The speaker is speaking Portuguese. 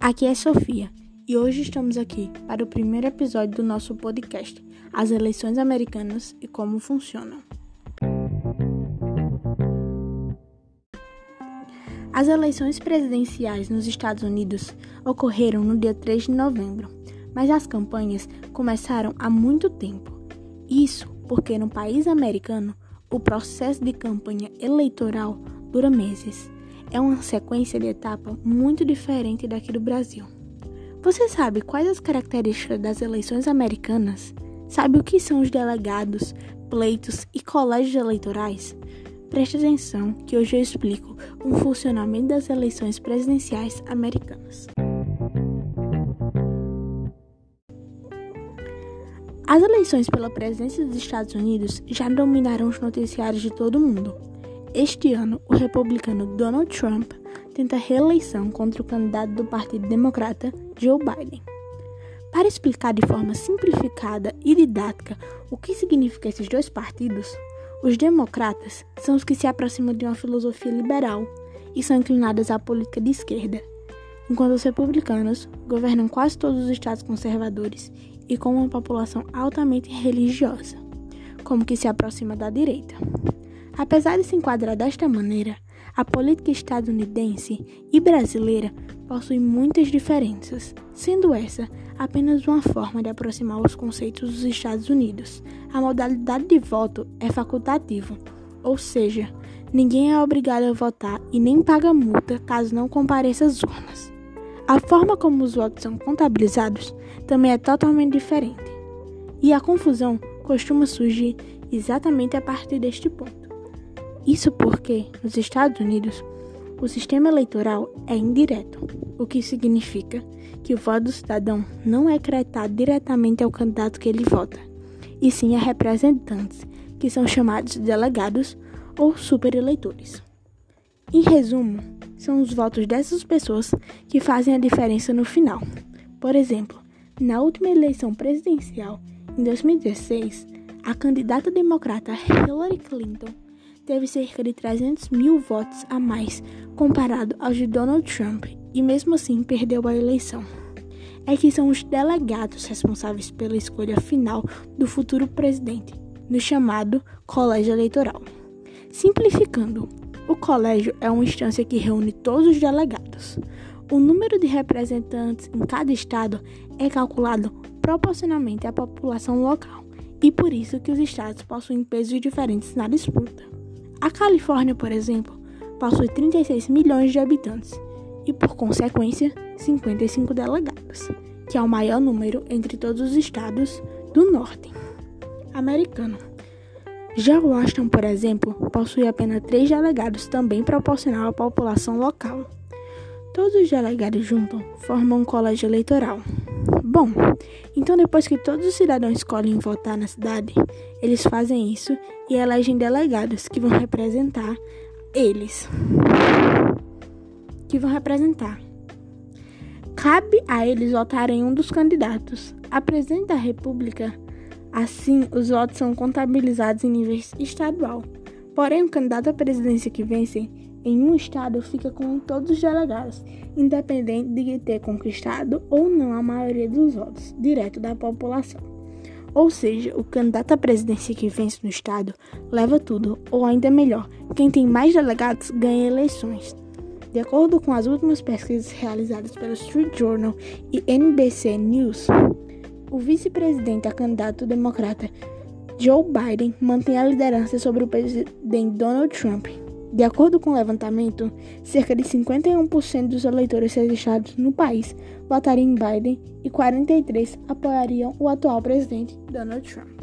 Aqui é Sofia e hoje estamos aqui para o primeiro episódio do nosso podcast, As Eleições Americanas e Como Funcionam. As eleições presidenciais nos Estados Unidos ocorreram no dia 3 de novembro, mas as campanhas começaram há muito tempo. Isso porque no país americano o processo de campanha eleitoral dura meses é uma sequência de etapa muito diferente daqui do Brasil. Você sabe quais as características das eleições americanas? Sabe o que são os delegados, pleitos e colégios eleitorais? Preste atenção que hoje eu explico o funcionamento das eleições presidenciais americanas. As eleições pela presidência dos Estados Unidos já dominaram os noticiários de todo o mundo. Este ano, o republicano Donald Trump tenta reeleição contra o candidato do Partido Democrata, Joe Biden. Para explicar de forma simplificada e didática o que significa esses dois partidos, os democratas são os que se aproximam de uma filosofia liberal e são inclinados à política de esquerda, enquanto os republicanos governam quase todos os estados conservadores e com uma população altamente religiosa, como que se aproxima da direita. Apesar de se enquadrar desta maneira, a política estadunidense e brasileira possui muitas diferenças, sendo essa apenas uma forma de aproximar os conceitos dos Estados Unidos. A modalidade de voto é facultativo, ou seja, ninguém é obrigado a votar e nem paga multa caso não compareça às urnas. A forma como os votos são contabilizados também é totalmente diferente, e a confusão costuma surgir exatamente a partir deste ponto. Isso porque, nos Estados Unidos, o sistema eleitoral é indireto, o que significa que o voto do cidadão não é creditado diretamente ao candidato que ele vota, e sim a representantes, que são chamados de delegados ou supereleitores. Em resumo, são os votos dessas pessoas que fazem a diferença no final. Por exemplo, na última eleição presidencial, em 2016, a candidata democrata Hillary Clinton teve cerca de 300 mil votos a mais comparado aos de Donald Trump e, mesmo assim, perdeu a eleição. É que são os delegados responsáveis pela escolha final do futuro presidente, no chamado Colégio Eleitoral. Simplificando, o colégio é uma instância que reúne todos os delegados. O número de representantes em cada estado é calculado proporcionalmente à população local, e por isso que os estados possuem pesos diferentes na disputa. A Califórnia, por exemplo, possui 36 milhões de habitantes e, por consequência, 55 delegados, que é o maior número entre todos os estados do norte americano. Já Washington, por exemplo, possui apenas três delegados, também proporcional à população local. Todos os delegados juntos formam um colégio eleitoral. Bom, então depois que todos os cidadãos escolhem votar na cidade, eles fazem isso e elegem delegados que vão representar eles. Que vão representar. Cabe a eles votarem um dos candidatos. A presidente da República, assim, os votos são contabilizados em nível estadual. Porém, o candidato à presidência que vence em um estado fica com todos os delegados, independente de ter conquistado ou não a maioria dos votos direto da população. Ou seja, o candidato à presidência que vence no estado leva tudo, ou ainda melhor, quem tem mais delegados ganha eleições. De acordo com as últimas pesquisas realizadas pelo Street Journal e NBC News, o vice-presidente a candidato democrata Joe Biden mantém a liderança sobre o presidente Donald Trump, de acordo com o levantamento, cerca de 51% dos eleitores registrados no país votariam em Biden e 43% apoiariam o atual presidente Donald Trump.